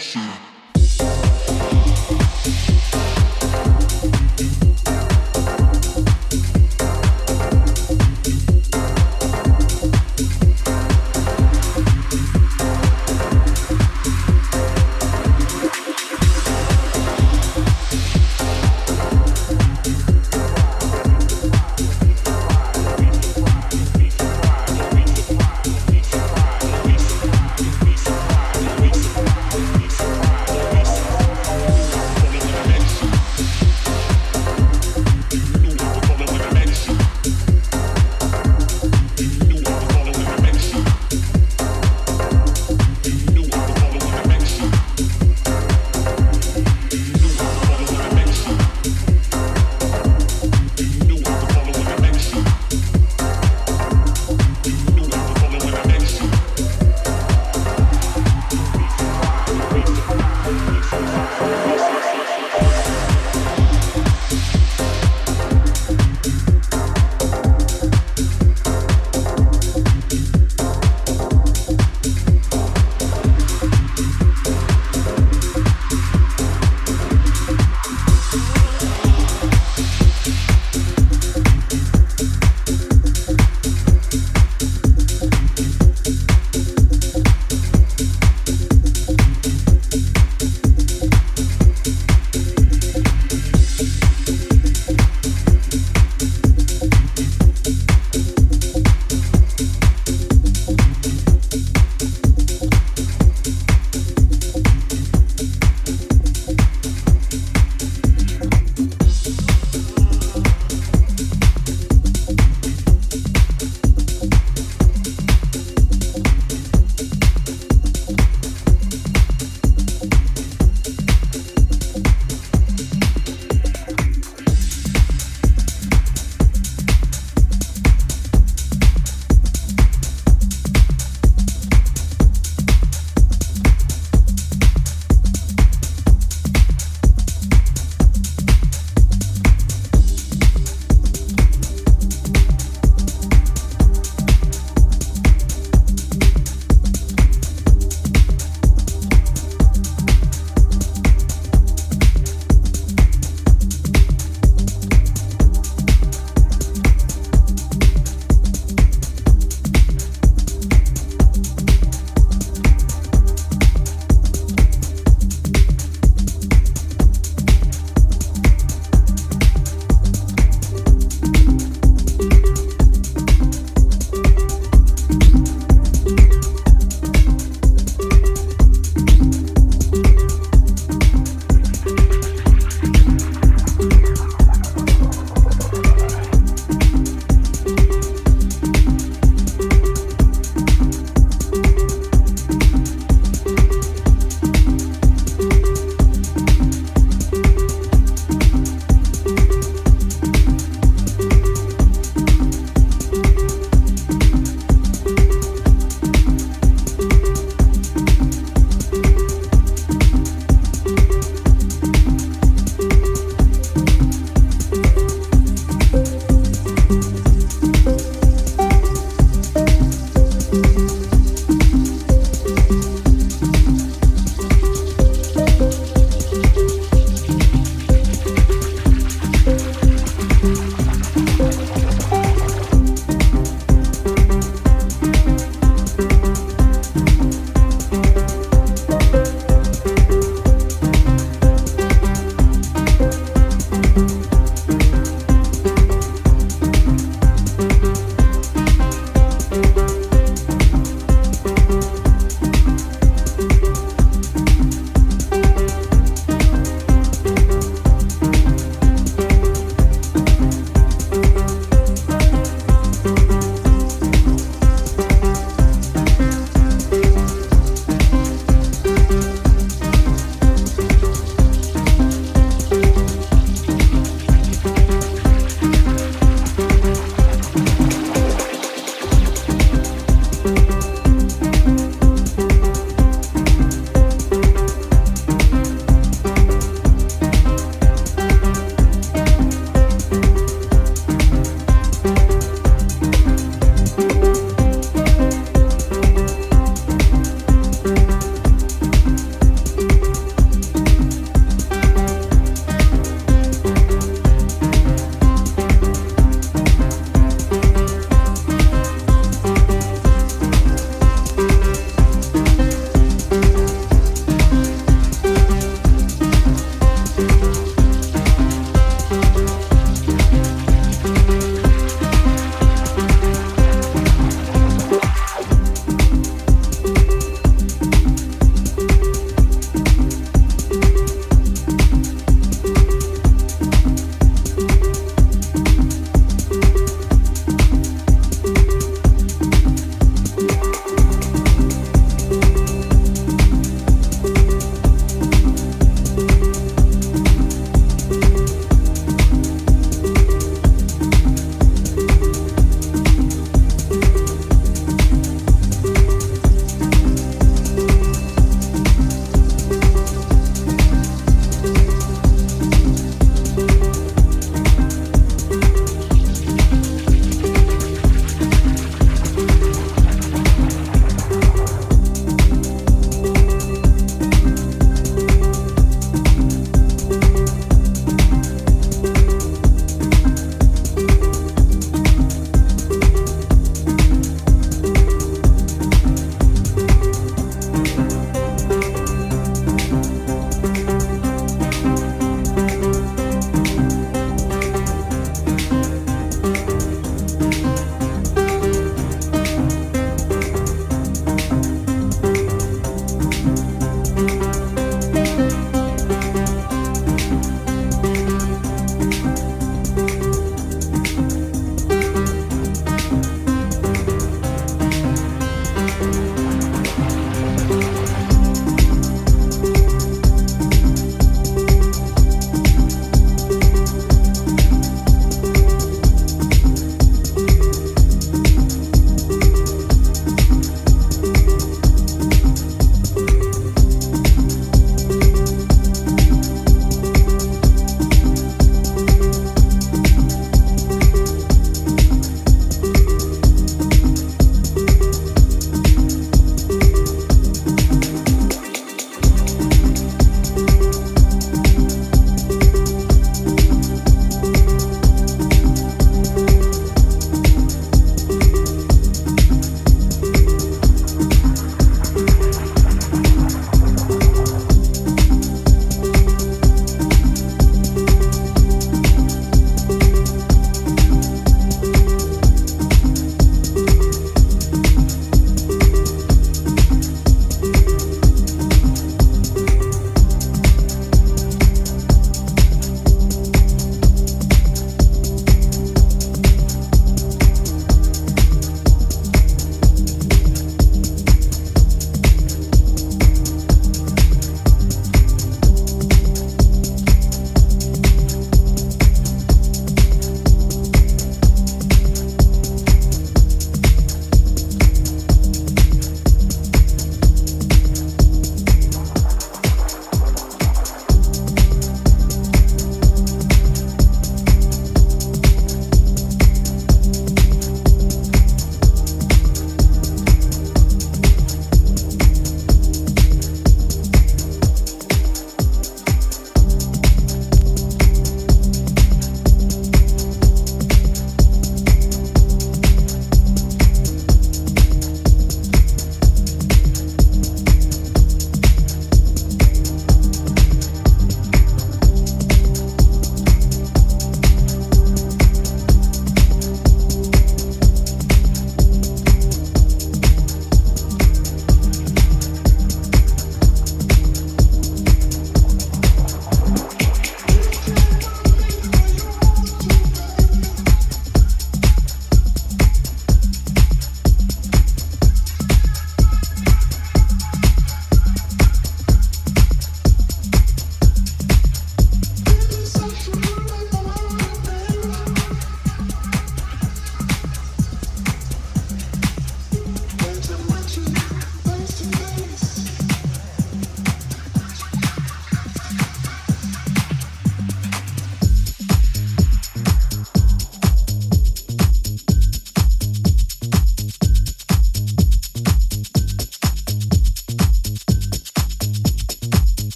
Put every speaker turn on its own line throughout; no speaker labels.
she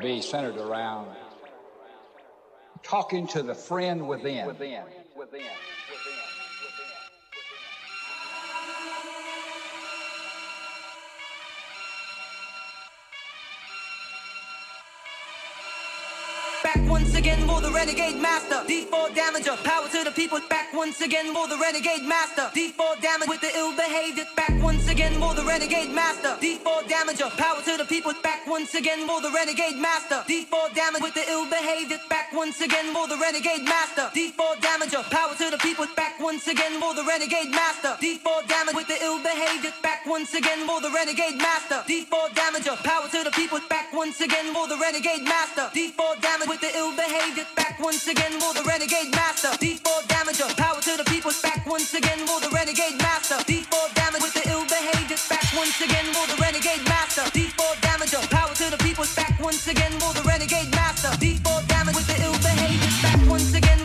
be
centered around talking to the friend within. within, within.
Once again for the renegade master. D4 damager, power to the people. Back once again for the renegade master. D4 damage with the ill behavior. Back once again for the renegade master. D4 damager, power to the people. Back once again for the renegade master. D4 damage with the ill behavior. Back once again for the renegade master. D4 damager, power to the people. Back once again for the renegade master. D4 damage with the ill behavior. Back once again for the renegade master. D4 damager, power to the people. Back once again for the renegade master. D4 damage with the ill behavior. Back once again for the renegade master. D4 damager, power to the people. Back once again for the renegade master. D4 damage with the ill behavior. Back once again for the renegade master. D4 damager, power to the people. Back once again for the renegade master. D4 damage with the ill behavior. Back once again